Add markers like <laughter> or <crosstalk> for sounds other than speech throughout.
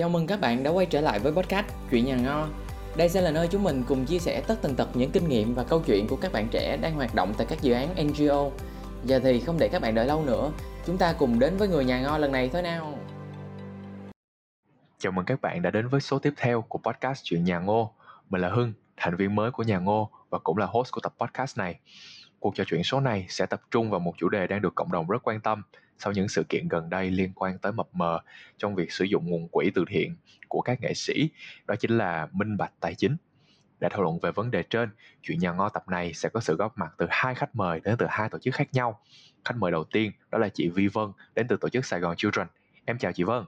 Chào mừng các bạn đã quay trở lại với podcast Chuyện nhà ngo. Đây sẽ là nơi chúng mình cùng chia sẻ tất tần tật những kinh nghiệm và câu chuyện của các bạn trẻ đang hoạt động tại các dự án NGO. Giờ thì không để các bạn đợi lâu nữa, chúng ta cùng đến với người nhà ngo lần này thôi nào. Chào mừng các bạn đã đến với số tiếp theo của podcast Chuyện nhà Ngô. Mình là Hưng, thành viên mới của nhà Ngô và cũng là host của tập podcast này. Cuộc trò chuyện số này sẽ tập trung vào một chủ đề đang được cộng đồng rất quan tâm sau những sự kiện gần đây liên quan tới mập mờ trong việc sử dụng nguồn quỹ từ thiện của các nghệ sĩ, đó chính là minh bạch tài chính. Để thảo luận về vấn đề trên, chuyện nhà ngo tập này sẽ có sự góp mặt từ hai khách mời đến từ hai tổ chức khác nhau. Khách mời đầu tiên đó là chị Vi Vân đến từ tổ chức Sài Gòn Children. Em chào chị Vân.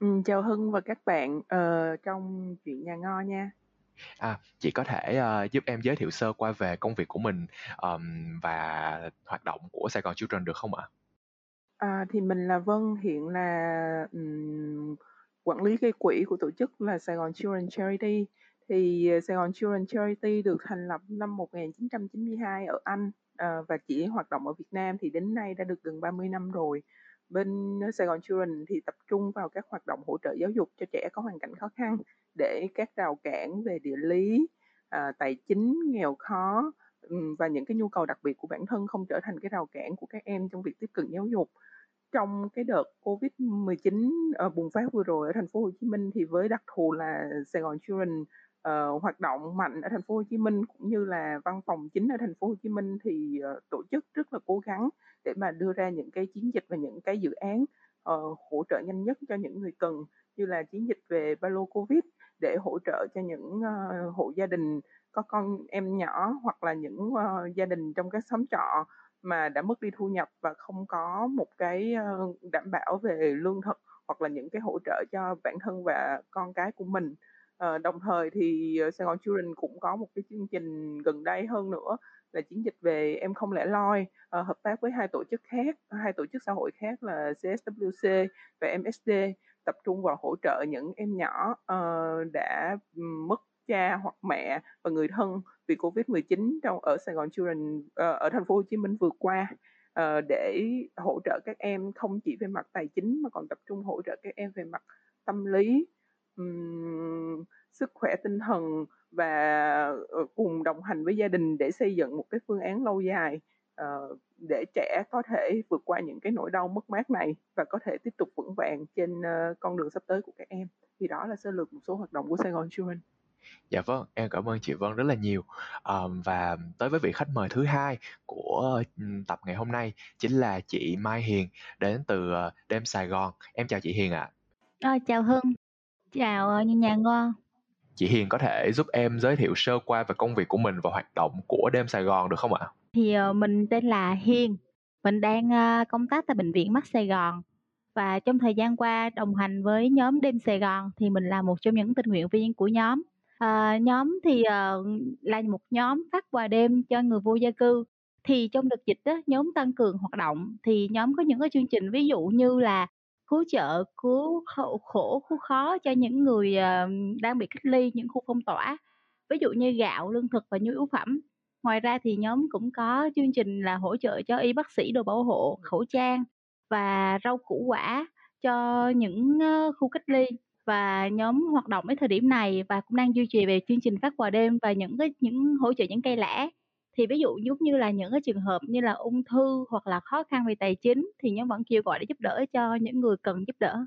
Ừ, chào Hưng và các bạn uh, trong chuyện nhà ngo nha. À, chị có thể uh, giúp em giới thiệu sơ qua về công việc của mình um, và hoạt động của Sài Gòn Children được không ạ? À, À, thì mình là Vân, hiện là um, quản lý gây quỹ của tổ chức là Sài Gòn Children Charity. Thì ờ, Sài Gòn Children Charity được thành lập năm 1992 ở Anh à, và chỉ hoạt động ở Việt Nam thì đến nay đã được gần 30 năm rồi. Bên ờ, Sài Gòn Children thì tập trung vào các hoạt động hỗ trợ giáo dục cho trẻ có hoàn cảnh khó khăn để các rào cản về địa lý, à, tài chính, nghèo khó và những cái nhu cầu đặc biệt của bản thân không trở thành cái rào cản của các em trong việc tiếp cận giáo dục. Trong cái đợt Covid-19 uh, ờ, bùng phát vừa rồi ở thành phố Hồ Chí Minh thì với đặc thù là Sài Gòn Children uh, hoạt động mạnh ở thành phố Hồ Chí Minh cũng như là văn phòng chính ở thành phố Hồ Chí Minh thì uh, tổ chức rất là cố gắng để mà đưa ra những cái chiến dịch và những cái dự án uh, hỗ trợ nhanh nhất cho những người cần như là chiến dịch về ba lô Covid để hỗ trợ cho những uh, hộ gia đình có con em nhỏ hoặc là những uh, gia đình trong các xóm trọ mà đã mất đi thu nhập và không có một cái ờ, đảm bảo về lương thực hoặc là những cái hỗ trợ cho bản thân và con cái của mình. Uh, đồng thời thì Sài Gòn Children cũng có một cái chương trình gần đây hơn nữa là chiến dịch về em không lẻ loi uh, hợp tác với hai tổ chức khác hai tổ chức xã hội khác là CSWC và MSD tập trung vào hỗ trợ những em nhỏ uh, đã mất cha hoặc mẹ và người thân vì Covid-19 trong ở Sài Gòn Children uh, ở thành phố Hồ Chí Minh vừa qua uh, để hỗ trợ các em không chỉ về mặt tài chính mà còn tập trung hỗ trợ các em về mặt tâm lý um, sức khỏe tinh thần và ờ, cùng đồng hành với gia đình để xây dựng một cái phương án lâu dài uh, để trẻ có thể vượt qua những cái nỗi đau mất mát này và có thể tiếp tục vững vàng trên uh, con đường sắp tới của các em thì đó là sơ lược một số hoạt động của Sài Gòn Children. Dạ vâng, em cảm ơn chị Vân rất là nhiều. Ờm, và tới với vị khách mời thứ hai của, tập ngày hôm nay chính là chị Mai Hiền đến từ, ờ, đêm Sài Gòn. Em chào chị Hiền ạ. Ờ, chào Hưng, chào, ờ, nhà ngon. Chị Hiền có thể giúp em giới thiệu sơ qua về công việc của mình và hoạt động của đêm Sài Gòn được không ạ? Thì, ờ, mình tên là Hiền, mình đang, a, công tác tại bệnh viện Mắt Sài Gòn. Và trong thời gian qua đồng hành với nhóm đêm Sài Gòn thì mình là một trong những tình nguyện viên của nhóm. À, nhóm thì, ờ, là một nhóm phát quà đêm cho người vô gia cư. Thì trong đợt dịch á, nhóm tăng cường hoạt động, thì nhóm có những cái chương trình ví dụ như là cứu trợ, cứu hậu khổ, cứu khó cho những người, ờ, đang bị cách ly, những khu phong tỏa, ví dụ như gạo, lương thực và nhu yếu phẩm. Ngoài ra thì nhóm cũng có chương trình là hỗ trợ cho y bác sĩ đồ bảo hộ, khẩu trang và rau củ quả cho những, ờ, khu cách ly và nhóm hoạt động đến thời điểm này và cũng đang duy trì về chương trình phát quà đêm và những cái những hỗ trợ những cây lẻ. Thì ví dụ giống như là những cái trường hợp như là ung thư hoặc là khó khăn về tài chính thì nhóm vẫn kêu gọi để giúp đỡ cho những người cần giúp đỡ.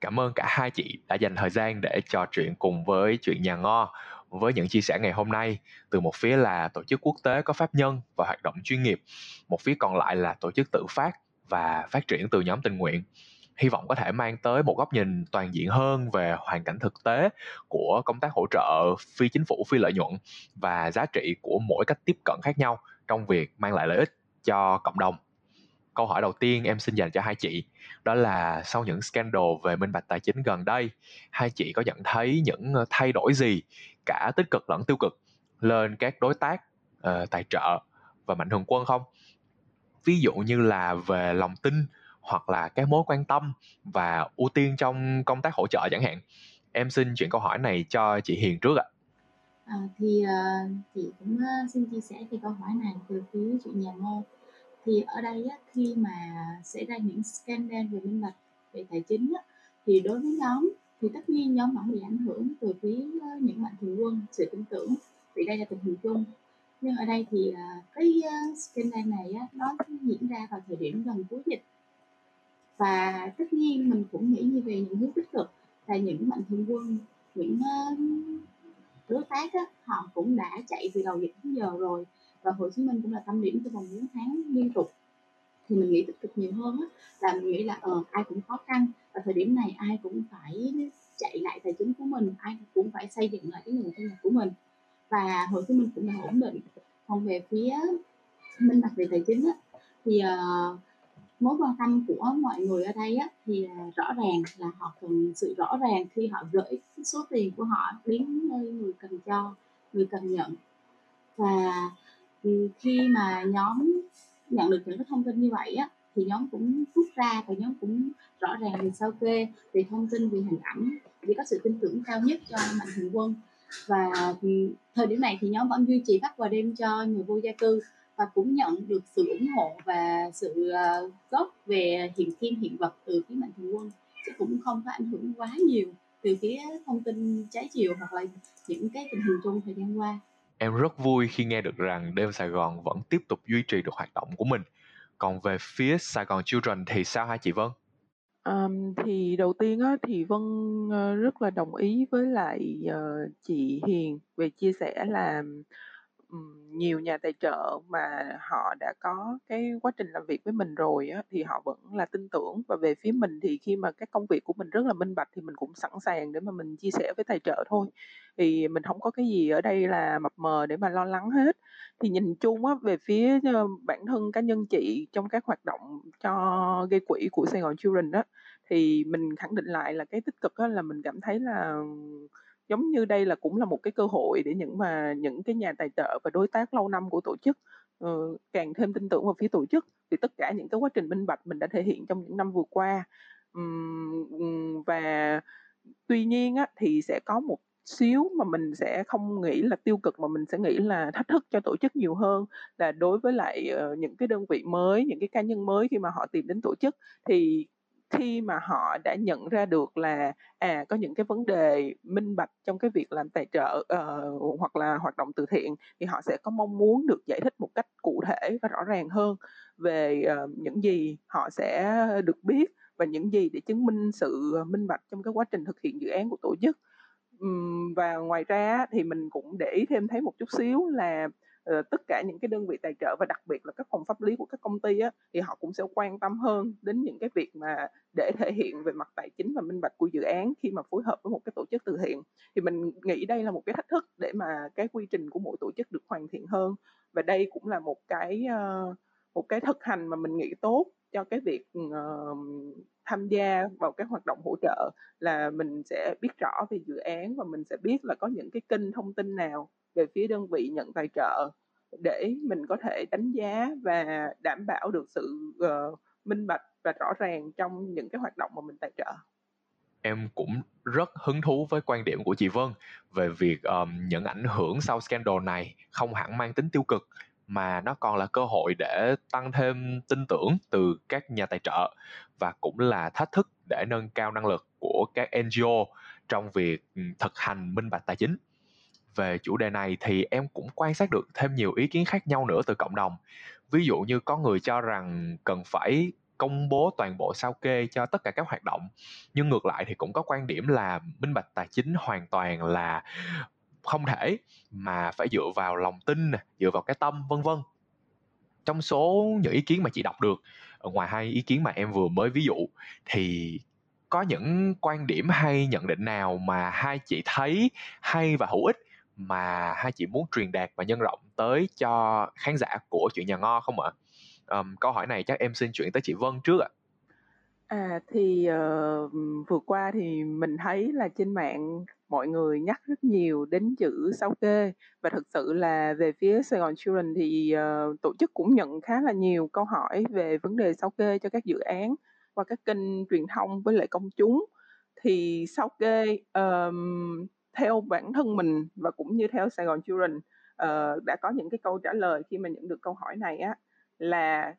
Cảm ơn cả hai chị đã dành thời gian để trò chuyện cùng với chuyện nhà ngo với những chia sẻ ngày hôm nay từ một phía là tổ chức quốc tế có pháp nhân và hoạt động chuyên nghiệp, một phía còn lại là tổ chức tự phát và phát triển từ nhóm tình nguyện hy vọng có thể mang tới một góc nhìn toàn diện hơn về hoàn cảnh thực tế của công tác hỗ trợ phi chính phủ phi lợi nhuận và giá trị của mỗi cách tiếp cận khác nhau trong việc mang lại lợi ích cho cộng đồng. Câu hỏi đầu tiên em xin dành cho hai chị đó là sau những scandal về minh bạch tài chính gần đây hai chị có nhận thấy những ờ, thay đổi gì cả tích cực lẫn tiêu cực lên các đối tác uh, tài trợ và mạnh thường quân không? Ví dụ như là về lòng tin hoặc là cái mối quan tâm và ưu tiên trong công tác hỗ trợ chẳng hạn. Em xin chuyển câu hỏi này cho chị Hiền trước ạ. À, thì uh, chị cũng uh, xin chia sẻ về câu hỏi này từ phía chị nhà ngô. Thì ở đây á, khi mà xảy ra những scandal về minh bạch về tài chính á, thì đối với nhóm thì tất nhiên nhóm vẫn bị ảnh hưởng từ phía à, những mạnh thường quân sự tin tưởng vì đây là tình hình chung. Nhưng ở đây thì cái scandal này á, nó diễn ra vào thời điểm gần cuối dịch và tất nhiên mình cũng nghĩ như về những hướng tích cực là những mạnh thường quân những ờ, đối tác á, họ cũng đã chạy từ đầu dịch đến giờ rồi. Và Hồ Chí Minh cũng là tâm điểm trong vòng 4 tháng liên tục. Thì mình nghĩ tích cực nhiều hơn á, là mình nghĩ là ờ ai cũng khó khăn. Và thời điểm này ai cũng phải chạy lại tài chính của mình ai cũng phải xây dựng lại cái nguồn thu nhập của mình. Và Hồ Chí Minh cũng đã ổn định. Còn về phía minh bạch về tài chính á, thì uh, mối quan tâm của mọi người ở đây á, thì rõ ràng là họ cần sự rõ ràng khi họ gửi số tiền của họ đến nơi người cần cho người cần nhận. Và khi mà nhóm nhận được những cái thông tin như vậy á thì nhóm cũng rút ra và nhóm cũng rõ ràng về sao kê về thông tin về hình ảnh để có sự tin tưởng cao nhất cho mạnh thường quân. Và thời điểm này thì nhóm vẫn duy trì bắt quà đêm cho người vô gia cư và cũng nhận được sự ủng hộ và sự uh, góp về hiện kim hiện vật từ phía mạnh thường quân chứ cũng không có ảnh hưởng quá nhiều từ phía thông tin trái chiều hoặc là những cái tình hình chung thời gian qua Em rất vui khi nghe được rằng đêm Sài Gòn vẫn tiếp tục duy trì được hoạt động của mình. Còn về phía Sài Gòn Children thì sao hả chị Vân? Um, thì đầu tiên á, thì Vân uh, rất là đồng ý với lại uh, chị Hiền về chia sẻ là nhiều nhà tài trợ mà họ đã có cái quá trình làm việc với mình rồi á, thì họ vẫn là tin tưởng. Và về phía mình thì khi mà cái công việc của mình rất là minh bạch thì mình cũng sẵn sàng để mà mình chia sẻ với tài trợ thôi. Thì mình không có cái gì ở đây là mập mờ để mà lo lắng hết. Thì nhìn chung á về phía ờ, bản thân cá nhân chị trong các hoạt động cho gây quỹ của Sài Gòn Children đó thì mình khẳng định lại là cái tích cực á là mình cảm thấy là giống như đây là cũng là một cái cơ hội để những mà những cái nhà tài trợ và đối tác lâu năm của tổ chức uh, càng thêm tin tưởng vào phía tổ chức. Vì tất cả những cái quá trình minh bạch mình đã thể hiện trong những năm vừa qua. Um, và tuy nhiên á, thì sẽ có một xíu mà mình sẽ không nghĩ là tiêu cực mà mình sẽ nghĩ là thách thức cho tổ chức nhiều hơn. Là đối với lại uh, những cái đơn vị mới những cái cá nhân mới khi mà họ tìm đến tổ chức thì khi mà họ đã nhận ra được là à có những cái vấn đề minh bạch trong cái việc làm tài trợ uh, hoặc là hoạt động từ thiện thì họ sẽ có mong muốn được giải thích một cách cụ thể và rõ ràng hơn về uh, những gì họ sẽ được biết và những gì để chứng minh sự minh bạch trong cái quá trình thực hiện dự án của tổ chức. Và ngoài ra thì mình cũng để ý thêm thấy một chút xíu là Ờ, tất cả những cái đơn vị tài trợ và đặc biệt là các phòng pháp lý của các công ty á, thì họ cũng sẽ quan tâm hơn đến những cái việc mà để thể hiện về mặt tài chính và minh bạch của dự án khi mà phối hợp với một cái tổ chức từ thiện. Thì mình nghĩ đây là một cái thách thức để mà cái quy trình của mỗi tổ chức được hoàn thiện hơn. Và đây cũng là một cái ờ, một cái thực hành mà mình nghĩ tốt cho cái việc ờ, tham gia vào các hoạt động hỗ trợ là mình sẽ biết rõ về dự án và mình sẽ biết là có những cái kênh thông tin nào về phía đơn vị nhận tài trợ để mình có thể đánh giá và đảm bảo được sự uh, minh bạch và rõ ràng trong những cái hoạt động mà mình tài trợ. Em cũng rất hứng thú với quan điểm của chị Vân về việc um, những ảnh hưởng sau scandal này không hẳn mang tính tiêu cực mà nó còn là cơ hội để tăng thêm tin tưởng từ các nhà tài trợ và cũng là thách thức để nâng cao năng lực của các NGO trong việc ừ, thực hành minh bạch tài chính. Về chủ đề này thì em cũng quan sát được thêm nhiều ý kiến khác nhau nữa từ cộng đồng. Ví dụ như có người cho rằng cần phải công bố toàn bộ sao kê cho tất cả các hoạt động, nhưng ngược lại thì cũng có quan điểm là minh bạch tài chính hoàn toàn là không thể mà phải dựa vào lòng tin dựa vào cái tâm vân vân trong số những ý kiến mà chị đọc được ngoài hai ý kiến mà em vừa mới ví dụ thì có những quan điểm hay nhận định nào mà hai chị thấy hay và hữu ích mà hai chị muốn truyền đạt và nhân rộng tới cho khán giả của chuyện nhà ngo không ạ? Um, câu hỏi này chắc em xin chuyển tới chị Vân trước ạ. À thì uh, vừa qua thì mình thấy là trên mạng mọi người nhắc rất nhiều đến chữ sao kê. Và thực sự là về phía Sài Gòn Children thì uh, tổ chức cũng nhận khá là nhiều câu hỏi về vấn đề sao kê cho các dự án qua các kênh truyền thông với lại công chúng. Thì sao kê um, theo bản thân mình và cũng như theo Sài Gòn Children uh, đã có những cái câu trả lời khi mà nhận được câu hỏi này á là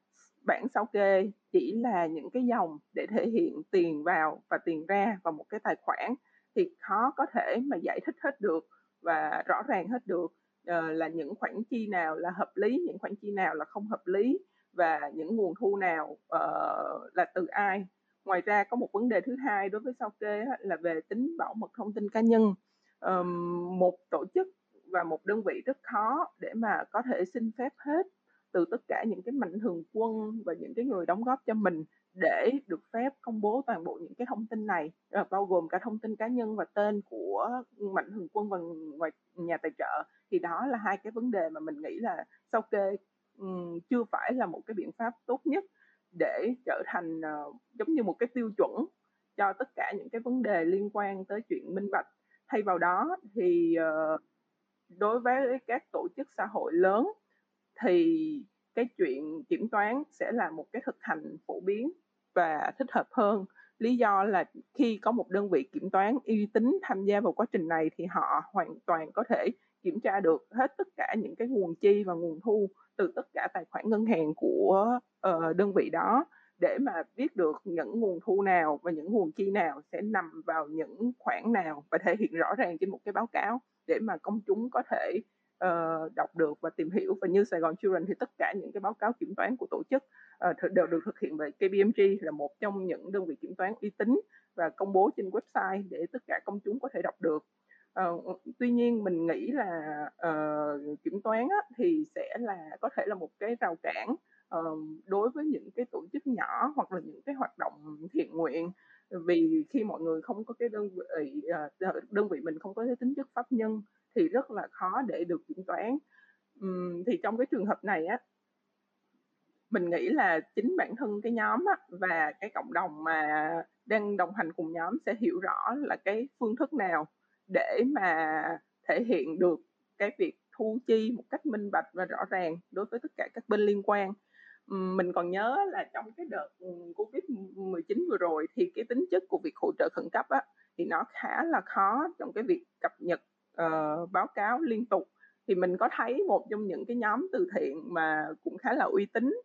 bảng sao kê chỉ là những cái dòng để thể hiện tiền vào và tiền ra vào một cái tài khoản thì khó có thể mà giải thích hết được và rõ ràng hết được uh, là những khoản chi nào là hợp lý những khoản chi nào là không hợp lý và những nguồn thu nào uh, là từ ai. Ngoài ra có một vấn đề thứ hai đối với sao kê là về tính bảo mật thông tin cá nhân. Um, một tổ chức và một đơn vị rất khó để mà có thể xin phép hết từ tất cả những cái mạnh thường quân và những cái người đóng góp cho mình để được phép công bố toàn bộ những cái thông tin này. Ờ, bao gồm cả thông tin cá nhân và tên của mạnh thường quân và ngoài nhà tài trợ. Thì đó là hai cái vấn đề mà mình nghĩ là sau kê um, chưa phải là một cái biện pháp tốt nhất để trở thành uh, giống như một cái tiêu chuẩn cho tất cả những cái vấn đề liên quan tới chuyện minh bạch. Thay vào đó thì uh, đối với các tổ chức xã hội lớn thì cái chuyện kiểm toán sẽ là một cái thực hành phổ biến và thích hợp hơn. Lý do là khi có một đơn vị kiểm toán uy tín tham gia vào quá trình này thì họ hoàn toàn có thể kiểm tra được hết tất cả những cái nguồn chi và nguồn thu từ tất cả tài khoản ngân hàng của uh, đơn vị đó để mà biết được những nguồn thu nào và những nguồn chi nào sẽ nằm vào những khoản nào và thể hiện rõ ràng trên một cái báo cáo để mà công chúng có thể uh, đọc được và tìm hiểu và như Sài Gòn Children thì tất cả những cái báo cáo kiểm toán của tổ chức uh, đều được thực hiện bởi KPMG là một trong những đơn vị kiểm toán uy tín và công bố trên website để tất cả công chúng có thể đọc được. Uh, tuy nhiên mình nghĩ là uh, kiểm toán á, thì sẽ là có thể là một cái rào cản uh, đối với những cái tổ chức nhỏ hoặc là những cái hoạt động thiện nguyện vì khi mọi người không có cái đơn vị uh, đơn vị mình không có cái tính chất pháp nhân thì rất là khó để được kiểm toán. Uhm, thì trong cái trường hợp này á mình nghĩ là chính bản thân cái nhóm á, và cái cộng đồng mà đang đồng hành cùng nhóm sẽ hiểu rõ là cái phương thức nào để mà thể hiện được cái việc thu chi một cách minh bạch và rõ ràng đối với tất cả các bên liên quan. Mình còn nhớ là trong cái đợt covid 19 vừa rồi thì cái tính chất của việc hỗ trợ khẩn cấp á thì nó khá là khó trong cái việc cập nhật uh, báo cáo liên tục thì mình có thấy một trong những cái nhóm từ thiện mà cũng khá là uy tín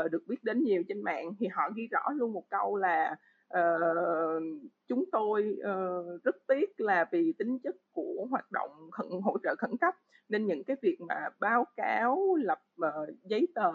uh, được biết đến nhiều trên mạng thì họ ghi rõ luôn một câu là uh, chúng tôi uh, rất tiếc là vì tính chất của hoạt động khẩn hỗ trợ khẩn cấp nên những cái việc mà báo cáo lập uh, giấy tờ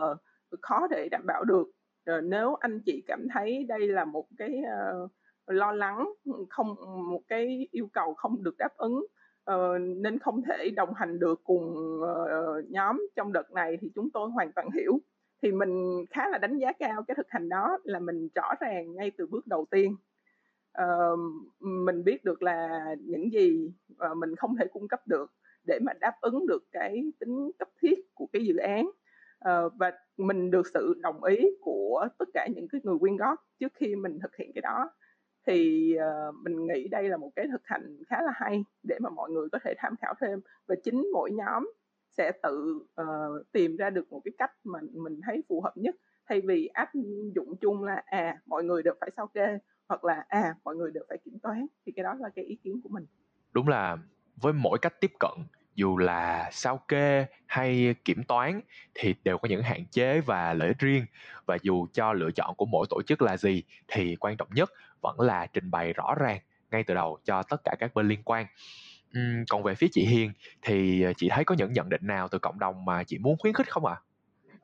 khó để đảm bảo được. Uh, nếu anh chị cảm thấy đây là một cái uh, lo lắng không một cái yêu cầu không được đáp ứng uh, nên không thể đồng hành được cùng uh, nhóm trong đợt này thì chúng tôi hoàn toàn hiểu. Thì mình khá là đánh giá cao cái thực hành đó là mình rõ ràng ngay từ bước đầu tiên. Uh, mình biết được là những gì uh, mình không thể cung cấp được để mà đáp ứng được cái tính cấp thiết của cái dự án. Uh, và mình được sự đồng ý của tất cả những cái người quyên góp trước khi mình thực hiện cái đó thì uh, mình nghĩ đây là một cái thực hành khá là hay để mà mọi người có thể tham khảo thêm và chính mỗi nhóm sẽ tự uh, tìm ra được một cái cách mà mình thấy phù hợp nhất. Thay vì áp dụng chung là à mọi người đều phải sao kê hoặc là à mọi người đều phải kiểm toán thì cái đó là cái ý kiến của mình. Đúng là với mỗi cách tiếp cận dù là sao kê hay kiểm toán thì đều có những hạn chế và lợi ích riêng. Và dù cho lựa chọn của mỗi tổ chức là gì thì quan trọng nhất vẫn là trình bày rõ ràng ngay từ đầu cho tất cả các bên liên quan uhm, còn về phía chị Hiền thì ờ, chị thấy có những nhận định nào từ cộng đồng mà chị muốn khuyến khích không ạ à?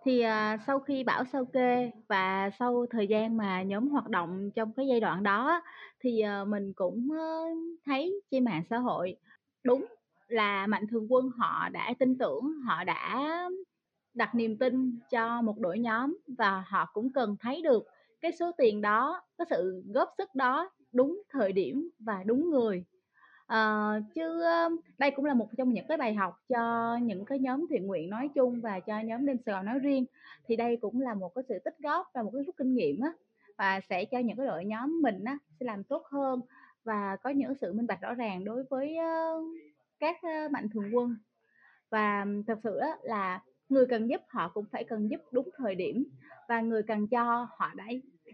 thì à, sau khi bảo sao kê và sau thời gian mà nhóm hoạt động trong cái giai đoạn đó thì à, mình cũng thấy trên mạng xã hội đúng là mạnh thường quân họ đã tin tưởng họ đã đặt niềm tin cho một đội nhóm và họ cũng cần thấy được cái số tiền đó cái sự góp sức đó đúng thời điểm và đúng người. À, chứ đây cũng là một trong những cái bài học cho những cái nhóm thiện nguyện nói chung và cho nhóm đêm sài gòn nói riêng. Thì đây cũng là một cái sự tích góp và một cái rút kinh nghiệm á và sẽ cho những cái đội nhóm mình á sẽ làm tốt hơn và có những sự minh bạch rõ ràng đối với uh, các uh, mạnh thường quân. Và thật sự á, là người cần giúp họ cũng phải cần giúp đúng thời điểm và người cần cho họ đã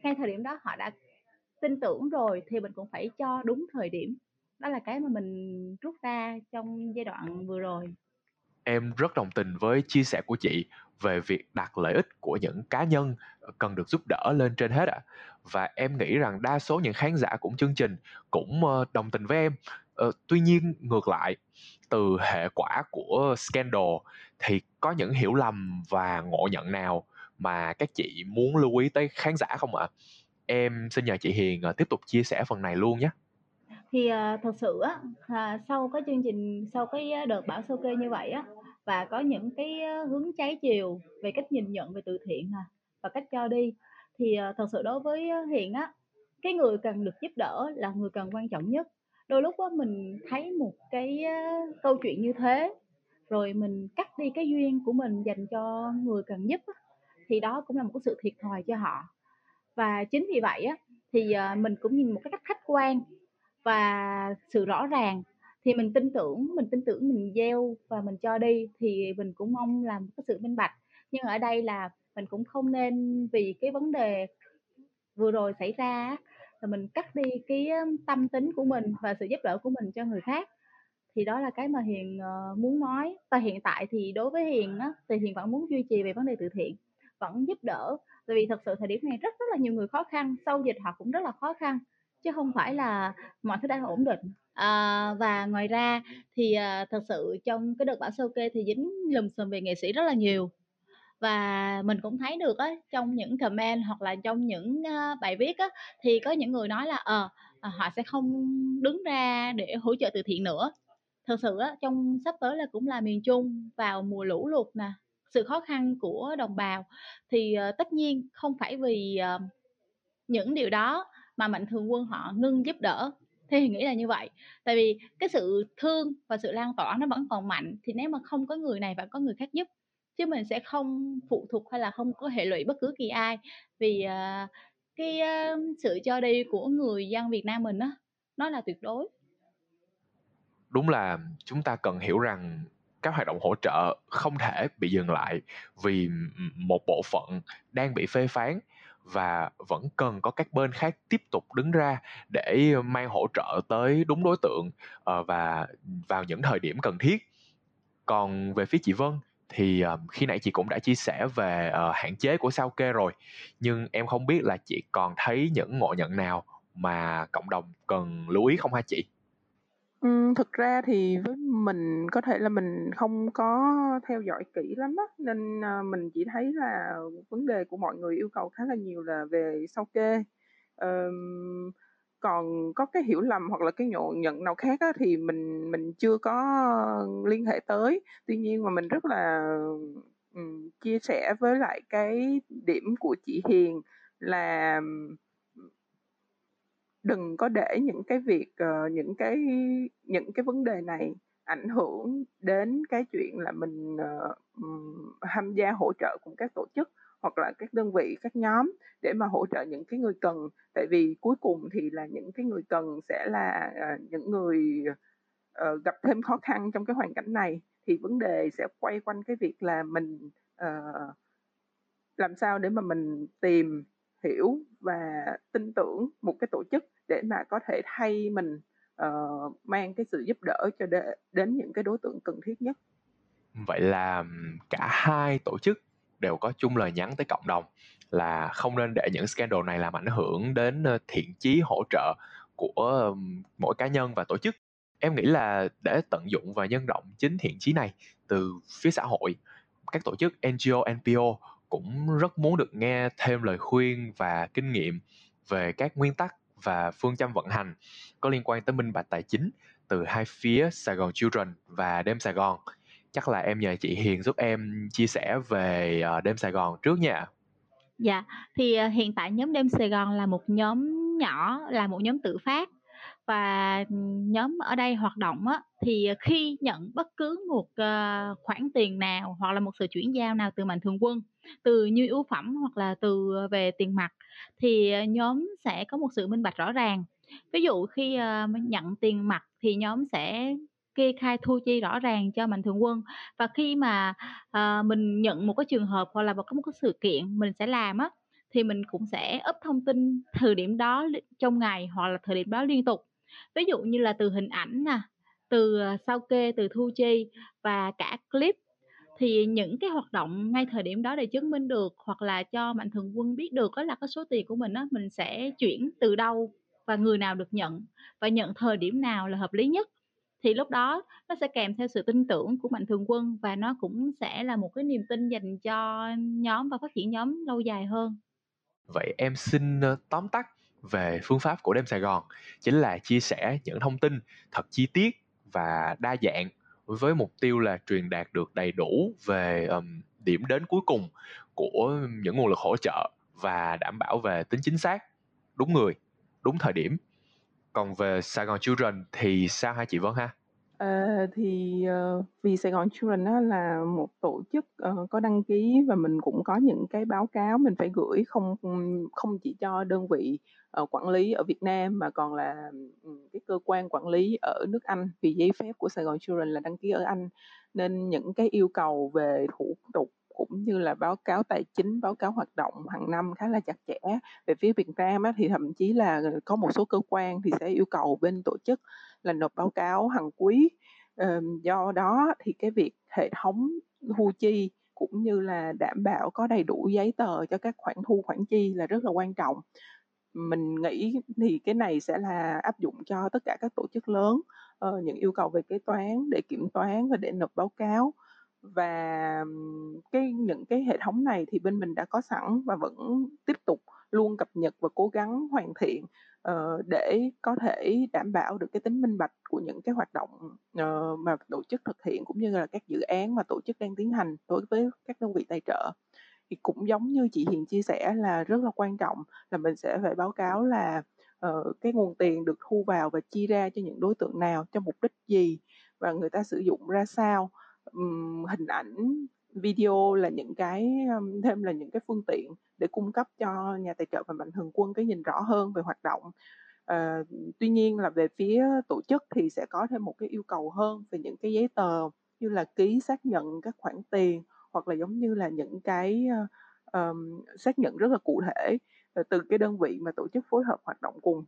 ngay thời điểm đó họ đã tin tưởng rồi thì mình cũng phải cho đúng thời điểm đó là cái mà mình rút ra trong giai đoạn vừa rồi em rất đồng tình với chia sẻ của chị về việc đặt lợi ích của những cá nhân cần được giúp đỡ lên trên hết ạ. À. Và em nghĩ rằng đa số những khán giả của chương trình cũng ờ, đồng tình với em. Ờ, tuy nhiên, ngược lại, từ hệ quả của scandal thì có những hiểu lầm và ngộ nhận nào mà các chị muốn lưu ý tới khán giả không ạ? Em xin nhờ chị Hiền ờ, tiếp tục chia sẻ phần này luôn nhé thì uh, thật sự á sau cái chương trình sau cái ờ, đợt bảo sơ kê như vậy á và có những cái hướng trái chiều về cách nhìn nhận về từ thiện à, và cách cho đi thì uh, thật sự đối với hiền á cái người cần được giúp đỡ là người cần quan trọng nhất đôi lúc á mình thấy một cái uh, câu chuyện như thế rồi mình cắt đi cái duyên của mình dành cho người cần giúp á, thì đó cũng là một cái sự thiệt thòi cho họ. Và chính vì vậy á, thì ờ, mình cũng nhìn một cái cách khách quan và sự rõ ràng. Thì mình tin tưởng, mình tin tưởng mình gieo và mình cho đi thì mình cũng mong làm cái sự minh bạch. Nhưng ở đây là mình cũng không nên vì cái vấn đề vừa rồi xảy ra là mình cắt đi cái tâm tính của mình và sự giúp đỡ của mình cho người khác. Thì đó là cái mà hiền ờ, muốn nói. Và hiện tại thì đối với hiền á, thì hiền vẫn muốn duy trì về vấn đề từ thiện vẫn giúp đỡ. Tại vì thật sự thời điểm này rất rất là nhiều người khó khăn sau dịch họ cũng rất là khó khăn chứ không phải là mọi thứ đã ổn định. À, và ngoài ra thì à, thật sự trong cái đợt bão sao kê thì dính lùm xùm về nghệ sĩ rất là nhiều. Và mình cũng thấy được á trong những comment hoặc là trong những uh, bài viết á thì có những người nói là ờ à, họ sẽ không đứng ra để hỗ trợ từ thiện nữa. Thật sự á trong sắp tới là cũng là miền trung vào mùa lũ lụt nè sự khó khăn của đồng bào. Thì uh, tất nhiên không phải vì uh, những điều đó mà mạnh thường quân họ ngưng giúp đỡ. Thì <laughs> nghĩ là như vậy. Tại vì cái sự thương và sự lan tỏa nó vẫn còn mạnh thì nếu mà không có người này và có người khác giúp chứ mình sẽ không phụ thuộc hay là không có hệ lụy bất cứ kỳ ai. Vì uh, cái uh, sự cho đi của người dân Việt Nam mình đó nó là tuyệt đối. Đúng là chúng ta cần hiểu rằng các hoạt động hỗ trợ không thể bị dừng lại vì một bộ phận đang bị phê phán và vẫn cần có các bên khác tiếp tục đứng ra để mang hỗ trợ tới đúng đối tượng ờ, và vào những thời điểm cần thiết. Còn về phía chị Vân thì ờ, khi nãy chị cũng đã chia sẻ về ờ, hạn chế của sao kê rồi, nhưng em không biết là chị còn thấy những ngộ nhận nào mà cộng đồng cần lưu ý không ha chị? Ừm, thực ra thì với mình có thể là mình không có theo dõi kỹ lắm á, nên, ờ, mình chỉ thấy là vấn đề của mọi người yêu cầu khá là nhiều là về sao kê. Ờm, còn có cái hiểu lầm hoặc là cái ngộ nhận nào khác á thì mình mình chưa có liên hệ tới. Tuy nhiên mà mình rất là, ừm, chia sẻ với lại cái điểm của chị Hiền là đừng có để những cái việc uh, những cái những cái vấn đề này ảnh hưởng đến cái chuyện là mình uh, tham gia hỗ trợ cùng các tổ chức hoặc là các đơn vị các nhóm để mà hỗ trợ những cái người cần. Tại vì cuối cùng thì là những cái người cần sẽ là uh, những người uh, gặp thêm khó khăn trong cái hoàn cảnh này. Thì vấn đề sẽ quay quanh cái việc là mình uh, làm sao để mà mình tìm hiểu và tin tưởng một cái tổ chức để mà có thể thay mình uh, mang cái sự giúp đỡ cho đe, đến những cái đối tượng cần thiết nhất. Vậy là cả hai tổ chức đều có chung lời nhắn tới cộng đồng là không nên để những scandal này làm ảnh hưởng đến ờ, thiện chí hỗ trợ của mỗi cá nhân và tổ chức. Em nghĩ là để tận dụng và nhân rộng chính thiện chí này từ phía xã hội các tổ chức ngo npo cũng rất muốn được nghe thêm lời khuyên và kinh nghiệm về các nguyên tắc và phương châm vận hành có liên quan tới minh bạch tài chính từ hai phía Sài Gòn Children và Đêm Sài Gòn. Chắc là em nhờ chị Hiền giúp em chia sẻ về ờ, Đêm Sài Gòn trước nha. Dạ, thì ờ, hiện tại nhóm Đêm Sài Gòn là một nhóm nhỏ, là một nhóm tự phát và nhóm ở đây hoạt động á, thì khi nhận bất cứ một ờ, khoản tiền nào hoặc là một sự chuyển giao nào từ mạnh thường quân, từ nhu yếu phẩm hoặc là từ ờ, về tiền mặt, thì ờ, nhóm sẽ có một sự minh bạch rõ ràng. Ví dụ khi nhận tiền mặt thì nhóm sẽ kê khai thu chi rõ ràng cho mạnh thường quân và khi mà mình nhận một cái trường hợp hoặc là có một cái sự kiện mình sẽ làm á, thì mình cũng sẽ up thông tin thời điểm đó trong ngày hoặc là thời điểm đó liên tục ví dụ như là từ hình ảnh nè, từ ờ, sao kê, từ thu chi và cả clip thì những cái hoạt động ngay thời điểm đó để chứng minh được hoặc là cho mạnh thường quân biết được đó là cái số tiền của mình đó mình sẽ chuyển từ đâu và người nào được nhận và nhận thời điểm nào là hợp lý nhất. Thì lúc đó nó sẽ kèm theo sự tin tưởng của mạnh thường quân và nó cũng sẽ là một cái niềm tin dành cho nhóm và phát triển nhóm lâu dài hơn. Vậy em xin ờ, tóm tắt về phương pháp của đêm Sài Gòn chính là chia sẻ những thông tin thật chi tiết và đa dạng với mục tiêu là truyền đạt được đầy đủ về um, điểm đến cuối cùng của những nguồn lực hỗ trợ và đảm bảo về tính chính xác đúng người đúng thời điểm. Còn về Sài Gòn Children thì sao hai chị Vân ha? Ờ, thì, ờ, vì Sài Gòn Children á là một tổ chức, ờ, có đăng ký và mình cũng có những cái báo cáo mình phải gửi không, không chỉ cho đơn vị, ờ, quản lý ở Việt Nam mà còn là, ừ, cái cơ quan quản lý ở nước Anh, vì giấy phép của Sài Gòn Children là đăng ký ở Anh. Nên những cái yêu cầu về thủ tục cũng như là báo cáo tài chính, báo cáo hoạt động hàng năm khá là chặt chẽ. Về phía Việt Nam á, thì thậm chí là có một số cơ quan thì sẽ yêu cầu bên tổ chức là nộp báo cáo hàng quý. Do đó thì cái việc hệ thống thu chi cũng như là đảm bảo có đầy đủ giấy tờ cho các khoản thu khoản chi là rất là quan trọng. Mình nghĩ thì cái này sẽ là áp dụng cho tất cả các tổ chức lớn, ờ, những yêu cầu về kế toán để kiểm toán và để nộp báo cáo và cái những cái hệ thống này thì bên mình đã có sẵn và vẫn tiếp tục luôn cập nhật và cố gắng hoàn thiện uh, để có thể đảm bảo được cái tính minh bạch của những cái hoạt động uh, mà tổ chức thực hiện cũng như là các dự án mà tổ chức đang tiến hành đối với các đơn vị tài trợ. Thì cũng giống như chị Hiền chia sẻ là rất là quan trọng là mình sẽ phải báo cáo là uh, cái nguồn tiền được thu vào và chi ra cho những đối tượng nào cho mục đích gì và người ta sử dụng ra sao um, hình ảnh video là những cái um, thêm là những cái phương tiện để cung cấp cho nhà tài trợ và mạnh thường quân cái nhìn rõ hơn về hoạt động. Uh, tuy nhiên là về phía tổ chức thì sẽ có thêm một cái yêu cầu hơn về những cái giấy tờ như là ký xác nhận các khoản tiền hoặc là giống như là những cái um, xác nhận rất là cụ thể ờ, từ cái đơn vị mà tổ chức phối hợp hoạt động cùng.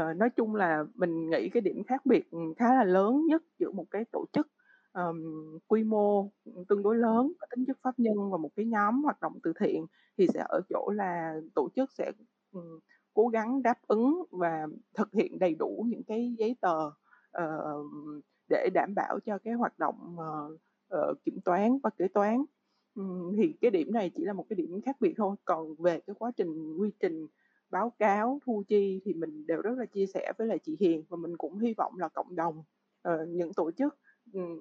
Uh, nói chung là mình nghĩ cái điểm khác biệt khá là lớn nhất giữa một cái tổ chức um, quy mô tương đối lớn có tính chất pháp nhân và một cái nhóm hoạt động từ thiện thì sẽ ở chỗ là tổ chức sẽ um, cố gắng đáp ứng và thực hiện đầy đủ những cái giấy tờ uh, để đảm bảo cho cái hoạt động uh, uh, kiểm toán và kế toán. Um, thì cái điểm này chỉ là một cái điểm khác biệt thôi. Còn về cái quá trình quy trình báo cáo thu chi thì mình đều rất là chia sẻ với lại chị Hiền và mình cũng hy vọng là cộng đồng uh, những tổ chức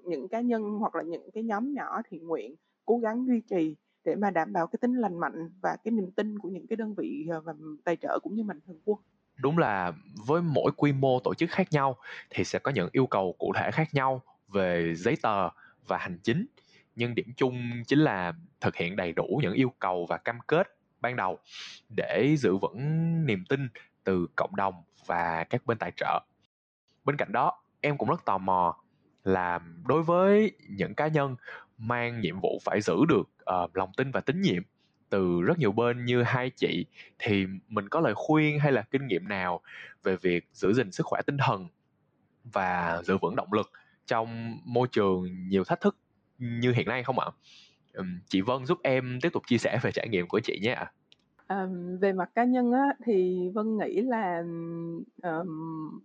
những cá nhân hoặc là những cái nhóm nhỏ thiện nguyện cố gắng duy trì để mà đảm bảo cái tính lành mạnh và cái niềm tin của những cái đơn vị ờ, và tài trợ cũng như mạnh thường quân. Đúng là với mỗi quy mô tổ chức khác nhau thì sẽ có những yêu cầu cụ thể khác nhau về giấy tờ và hành chính. Nhưng điểm chung chính là thực hiện đầy đủ những yêu cầu và cam kết ban đầu để giữ vững niềm tin từ cộng đồng và các bên tài trợ. Bên cạnh đó, em cũng rất tò mò là đối với những cá nhân mang nhiệm vụ phải giữ được uh, lòng tin và tín nhiệm từ rất nhiều bên như hai chị thì mình có lời khuyên hay là kinh nghiệm nào về việc giữ gìn sức khỏe tinh thần và giữ vững động lực trong môi trường nhiều thách thức như hiện nay không ạ? Chị Vân giúp em tiếp tục chia sẻ về trải nghiệm của chị nhé ạ. À, về mặt cá nhân á, thì Vân nghĩ là ờm,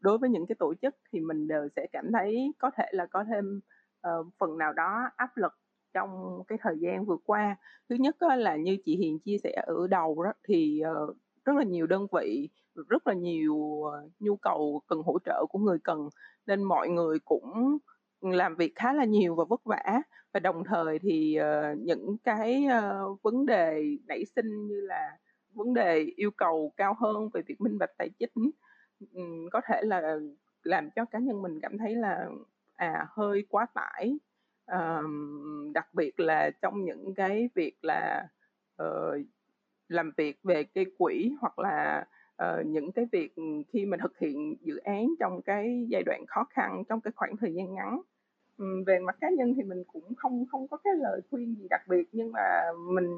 đối với những cái tổ chức thì mình đều sẽ cảm thấy có thể là có thêm ờ, phần nào đó áp lực trong cái thời gian vừa qua. Thứ nhất á, là như chị Hiền chia sẻ ở đầu đó thì ờ, rất là nhiều đơn vị, rất là nhiều ờ, nhu cầu cần hỗ trợ của người cần nên mọi người cũng làm việc khá là nhiều và vất vả và đồng thời thì ờ, những cái ờ, vấn đề nảy sinh như là vấn đề yêu cầu cao hơn về việc minh bạch tài chính có thể là làm cho cá nhân mình cảm thấy là à hơi quá tải. À, đặc biệt là trong những cái việc là uh, làm việc về cái quỹ hoặc là uh, những cái việc khi mình thực hiện dự án trong cái giai đoạn khó khăn trong cái khoảng thời gian ngắn về mặt cá nhân thì mình cũng không không có cái lời khuyên gì đặc biệt nhưng mà mình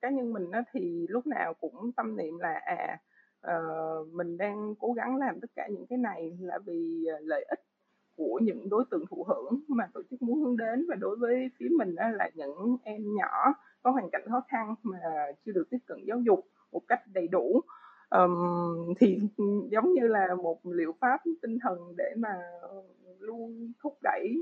cá nhân mình á, thì lúc nào cũng tâm niệm là à uh, mình đang cố gắng làm tất cả những cái này là vì ờ, lợi ích của những đối tượng thụ hưởng mà tổ chức muốn hướng đến. Và đối với phía mình á, là những em nhỏ có hoàn cảnh khó khăn mà chưa được tiếp cận giáo dục một cách đầy đủ. Um, thì giống như là một liệu pháp tinh thần để mà luôn thúc đẩy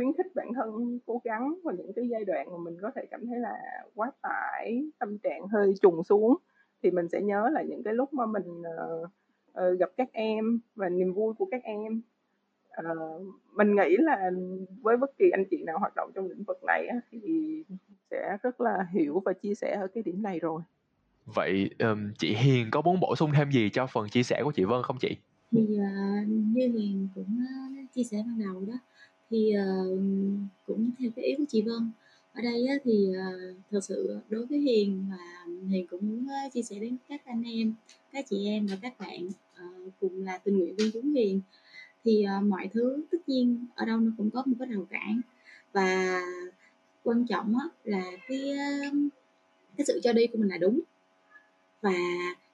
khuyến khích bản thân cố gắng vào những cái giai đoạn mà mình có thể cảm thấy là quá tải tâm trạng hơi trùng xuống thì mình sẽ nhớ là những cái lúc mà mình uh, uh, gặp các em và niềm vui của các em uh, mình nghĩ là với bất kỳ anh chị nào hoạt động trong lĩnh vực này á, thì sẽ rất là hiểu và chia sẻ ở cái điểm này rồi vậy um, chị Hiền có muốn bổ sung thêm gì cho phần chia sẻ của chị Vân không chị? Thì uh, như Hiền cũng uh, chia sẻ ban đầu đó thì uh, cũng theo cái ý của chị Vân. Ở đây á, thì uh, thật sự đối với Hiền và Hiền cũng muốn uh, chia sẻ đến các anh em, các chị em và các bạn uh, cùng là tình nguyện viên chúng Hiền. Thì uh, mọi thứ tất nhiên ở đâu nó cũng có một cái rào cản. Và quan trọng á, là cái uh, cái sự cho đi của mình là đúng. Và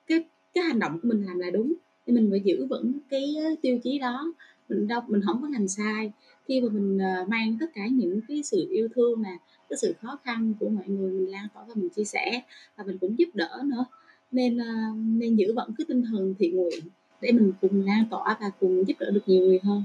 cái cái hành động của mình làm là đúng. Thì mình phải giữ vững cái tiêu chí đó mình đâu mình không có làm sai khi mà mình ờ, mang tất cả những cái sự yêu thương nè, cái sự khó khăn của mọi người, mình lan tỏa và mình chia sẻ và mình cũng giúp đỡ nữa nên ờ, nên giữ vững cái tinh thần thiện nguyện để mình cùng lan tỏa và cùng giúp đỡ được nhiều người hơn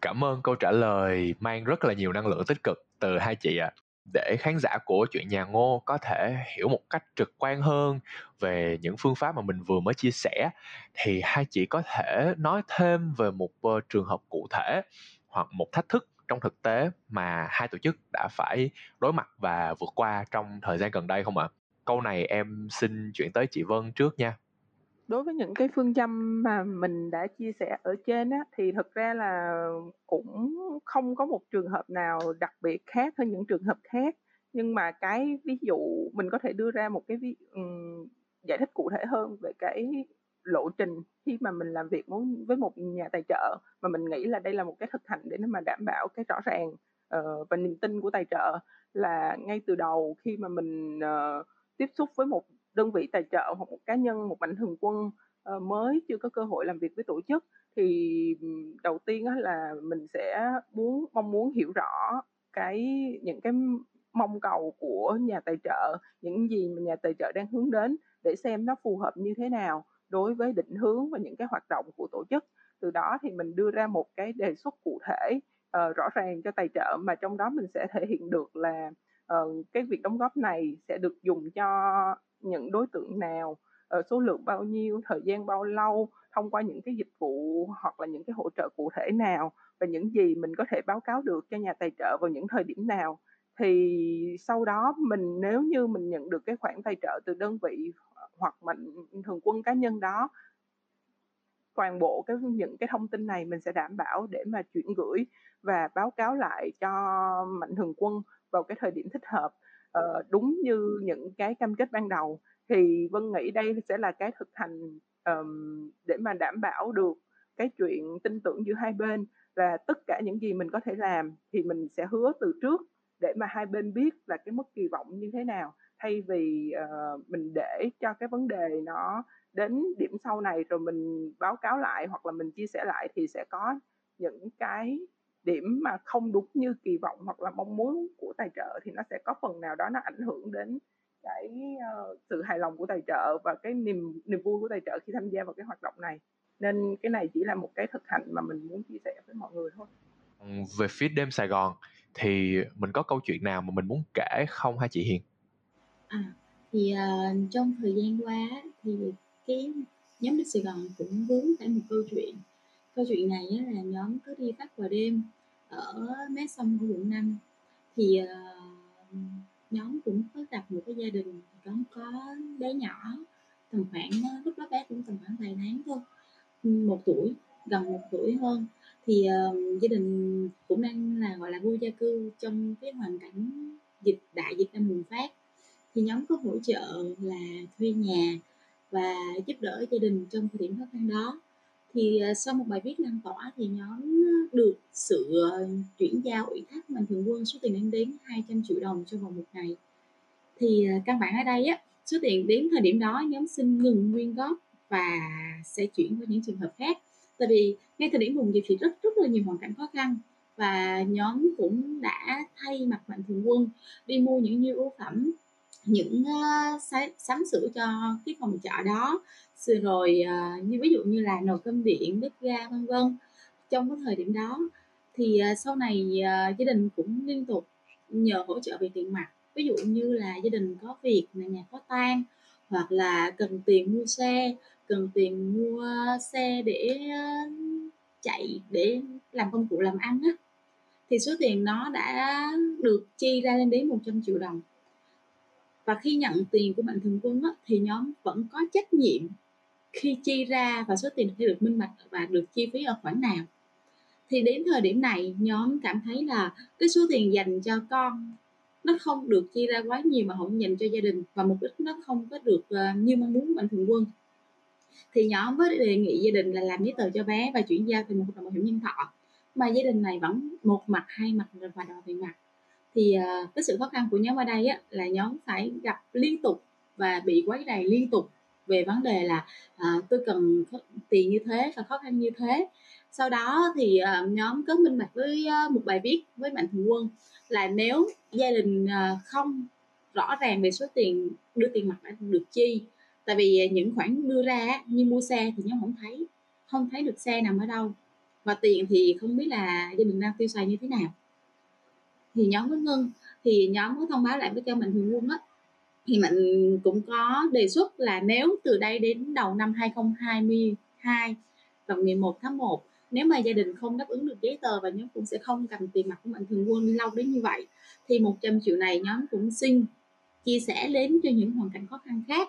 Cảm ơn câu trả lời mang rất là nhiều năng lượng tích cực từ hai chị ạ. À. Để khán giả của chuyện nhà Ngô có thể hiểu một cách trực quan hơn về những phương pháp mà mình vừa mới chia sẻ thì hai chị có thể nói thêm về một uh, trường hợp cụ thể hoặc một thách thức trong thực tế mà hai tổ chức đã phải đối mặt và vượt qua trong thời gian gần đây không ạ? Câu này em xin chuyển tới chị Vân trước nha đối với những cái phương châm mà mình đã chia sẻ ở trên á thì thực ra là cũng không có một trường hợp nào đặc biệt khác hơn những trường hợp khác. Nhưng mà cái ví dụ mình có thể đưa ra một cái ví um, giải thích cụ thể hơn về cái lộ trình khi mà mình làm việc muốn với một nhà tài trợ mà mình nghĩ là đây là một cái thực hành để mà đảm bảo cái rõ ràng uh, và niềm tin của tài trợ là ngay từ đầu khi mà mình uh, tiếp xúc với một đơn vị tài trợ hoặc một cá nhân một mạnh thường quân ờ, mới chưa có cơ hội làm việc với tổ chức thì đầu tiên là mình sẽ muốn mong muốn hiểu rõ cái những cái mong cầu của nhà tài trợ những gì mà nhà tài trợ đang hướng đến để xem nó phù hợp như thế nào đối với định hướng và những cái hoạt động của tổ chức. Từ đó thì mình đưa ra một cái đề xuất cụ thể uh, rõ ràng cho tài trợ mà trong đó mình sẽ thể hiện được là uh, cái việc đóng góp này sẽ được dùng cho những đối tượng nào ờ, số lượng bao nhiêu, thời gian bao lâu, thông qua những cái dịch vụ hoặc là những cái hỗ trợ cụ thể nào và những gì mình có thể báo cáo được cho nhà tài trợ vào những thời điểm nào. Thì sau đó mình, nếu như mình nhận được cái khoản tài trợ từ đơn vị hoặc mạnh thường quân cá nhân đó, toàn bộ cái, những cái thông tin này mình sẽ đảm bảo để mà chuyển gửi và báo cáo lại cho mạnh thường quân vào cái thời điểm thích hợp. Ờ, đúng như những cái cam kết ban đầu thì vân nghĩ đây sẽ là cái thực hành um, để mà đảm bảo được cái chuyện tin tưởng giữa hai bên là tất cả những gì mình có thể làm thì mình sẽ hứa từ trước để mà hai bên biết là cái mức kỳ vọng như thế nào. Thay vì uh, mình để cho cái vấn đề nó đến điểm sau này rồi mình báo cáo lại hoặc là mình chia sẻ lại thì sẽ có những cái điểm mà không đúng như kỳ vọng hoặc là mong muốn của tài trợ thì nó sẽ có phần nào đó nó ảnh hưởng đến cái uh, sự hài lòng của tài trợ và cái niềm niềm vui của tài trợ khi tham gia vào cái hoạt động này nên cái này chỉ là một cái thực hành mà mình muốn chia sẻ với mọi người thôi về phía đêm Sài Gòn thì mình có câu chuyện nào mà mình muốn kể không hả chị Hiền? À thì uh, trong thời gian qua thì cái nhóm đêm Sài Gòn cũng vướng phải một câu chuyện câu chuyện này á, là nhóm cứ đi tắt vào đêm ở mé sông của quận 5 thì uh, nhóm cũng có gặp một cái gia đình nhóm có bé nhỏ tầm khoảng ờ, lúc đó bé cũng tầm khoảng vài tháng thôi một tuổi gần một tuổi hơn. Thì uh, gia đình cũng đang là gọi là vô gia cư trong cái hoàn cảnh dịch đại dịch đang bùng phát. Thì nhóm có hỗ trợ là thuê nhà và giúp đỡ gia đình trong thời điểm khó khăn đó thì à, sau một bài viết lan tỏa thì nhóm ờ, được sự ờ, chuyển giao ủy thác mạnh thường quân số tiền lên đến 200 triệu đồng trong vòng một ngày. Thì à, căn bản ở đây á số tiền đến thời điểm đó nhóm xin ngừng nguyên góp và sẽ chuyển qua những trường hợp khác. Tại vì ngay thời điểm bùng dịch thì rất rất là nhiều hoàn cảnh khó khăn và nhóm cũng đã thay mặt mạnh thường quân đi mua những nhu yếu phẩm những uh, sắm sửa cho cái phòng trọ đó rồi à, như ví dụ như là nồi cơm điện bếp ga vân vân. Trong cái thời điểm đó thì à, sau này à, gia đình cũng liên tục nhờ hỗ trợ về tiền mặt. Ví dụ như là gia đình có việc nhà nhà có tang hoặc là cần tiền mua xe cần tiền mua xe để chạy để làm công cụ làm ăn á thì số tiền nó đã được chi ra lên đến 100 triệu đồng. Và khi nhận tiền của mạnh thường quân á, thì nhóm vẫn có trách nhiệm khi chi ra và số tiền phải được minh bạch và được chi phí ở khoản nào. Thì đến thời điểm này nhóm cảm thấy là cái số tiền dành cho con nó không được chia ra quá nhiều mà không dành cho gia đình và mục đích nó không có được uh, như mong muốn mạnh thường quân. Thì nhóm với đề nghị gia đình là làm giấy tờ cho bé và chuyển giao thành một hợp đồng bảo hiểm nhân thọ. Mà gia đình này vẫn một mặt hai mặt và đòi tiền mặt. Thì uh, cái sự khó khăn của nhóm ở đây á, là nhóm phải gặp liên tục và bị quấy rầy liên tục về vấn đề là à, tôi cần tiền như thế và khó khăn như thế. Sau đó thì à, nhóm có minh bạch với à, một bài viết với mạnh thường quân là nếu gia đình à, không rõ ràng về số tiền đưa tiền mặt đã được chi tại vì những khoản đưa ra như mua xe thì nhóm không thấy không thấy được xe nằm ở đâu và tiền thì không biết là gia đình đang tiêu xài như thế nào. Thì nhóm mới ngưng thì nhóm có thông báo lại với cho mình thường quân á thì mình cũng có đề xuất là nếu từ đây đến đầu năm 2022 vào ngày 1 tháng 1 nếu mà gia đình không đáp ứng được giấy tờ và nhóm cũng sẽ không cầm tiền mặt của mạnh thường quân lâu đến như vậy, thì 100 triệu này nhóm cũng xin chia sẻ đến cho những hoàn cảnh khó khăn khác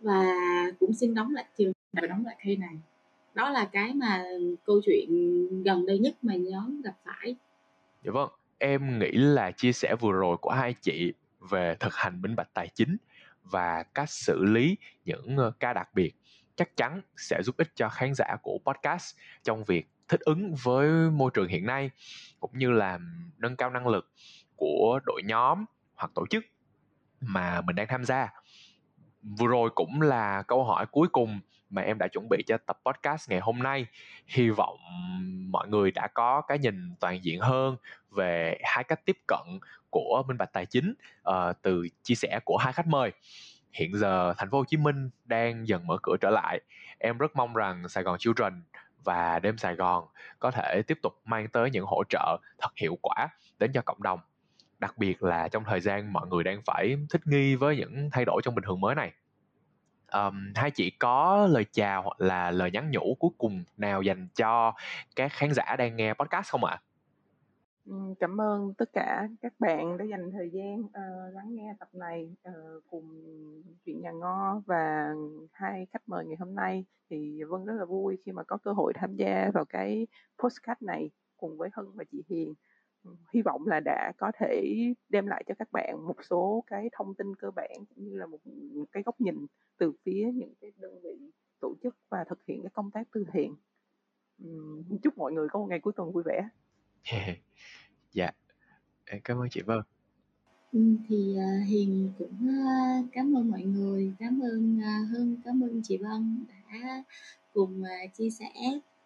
và cũng xin đóng lại trường và đóng lại khi này. Đó là cái mà câu chuyện gần đây nhất mà nhóm gặp phải. Dạ vâng em nghĩ là chia sẻ vừa rồi của hai chị về thực hành minh bạch tài chính và cách xử lý những ờ, ca đặc biệt, chắc chắn sẽ giúp ích cho khán giả của podcast trong việc thích ứng với môi trường hiện nay, cũng như là nâng cao năng lực của đội nhóm hoặc tổ chức mà mình đang tham gia. Vừa rồi cũng là câu hỏi cuối cùng mà em đã chuẩn bị cho tập podcast ngày hôm nay. Hy vọng mọi người đã có cái nhìn toàn diện hơn về hai cách tiếp cận của minh bạch tài chính uh, từ chia sẻ của hai khách mời. Hiện giờ thành phố Hồ Chí Minh đang dần mở cửa trở lại. Em rất mong rằng Sài Gòn Children và đêm Sài Gòn có thể tiếp tục mang tới những hỗ trợ thật hiệu quả đến cho cộng đồng. Đặc biệt là trong thời gian mọi người đang phải thích nghi với những thay đổi trong bình thường mới này. Um, hai chị có lời chào hoặc là lời nhắn nhủ cuối cùng nào dành cho các khán giả đang nghe podcast không ạ? Cảm ơn tất cả các bạn đã dành thời gian uh, lắng nghe tập này uh, cùng chuyện nhà ngo và hai khách mời ngày hôm nay. Thì Vân rất là vui khi mà có cơ hội tham gia vào cái postcard này cùng với Hân và chị Hiền. Hy vọng là đã có thể đem lại cho các bạn một số cái thông tin cơ bản cũng như là một, cái góc nhìn từ phía những cái đơn vị tổ chức và thực hiện cái công tác từ thiện. Chúc mọi người có một ngày cuối tuần vui vẻ. <laughs> dạ cảm ơn chị vân. Ừ, thì uh, hiền cũng uh, cảm ơn mọi người cảm ơn uh, hưng cảm ơn chị vân đã cùng uh, chia sẻ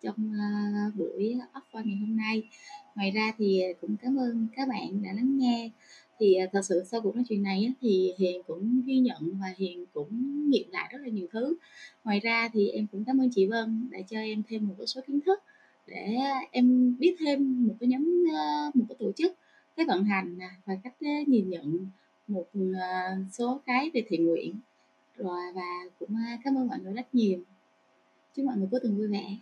trong uh, buổi offer ngày hôm nay. Ngoài ra thì cũng cảm ơn các bạn đã lắng nghe. Thì uh, thật sự sau cuộc nói chuyện này thì hiền cũng ghi nhận và hiền cũng nghiệm lại rất là nhiều thứ. Ngoài ra thì em cũng cảm ơn chị vân đã cho em thêm một số kiến thức để ờ, em biết thêm một cái nhóm ờ, một cái tổ chức, cái vận hành và cách ờ, nhìn nhận một số cái về thiện nguyện. Rồi, và cũng cảm ơn mọi người rất nhiều. Chúc mọi người cuối tuần vui vẻ.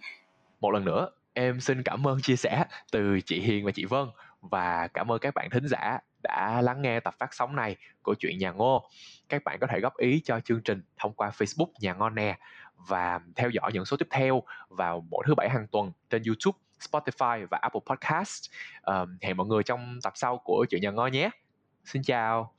Một lần nữa, em xin cảm ơn chia sẻ từ chị Hiền và chị Vân, và cảm ơn các bạn thính giả đã lắng nghe tập phát sóng này của chuyện nhà Ngô. Các bạn có thể góp ý cho chương trình thông qua Facebook nhà Ngon nè và theo dõi những số tiếp theo vào mỗi thứ bảy hàng tuần trên YouTube, Spotify và Apple Podcast. Uh, hẹn mọi người trong tập sau của chuyện nhà Ngon nhé. Xin chào.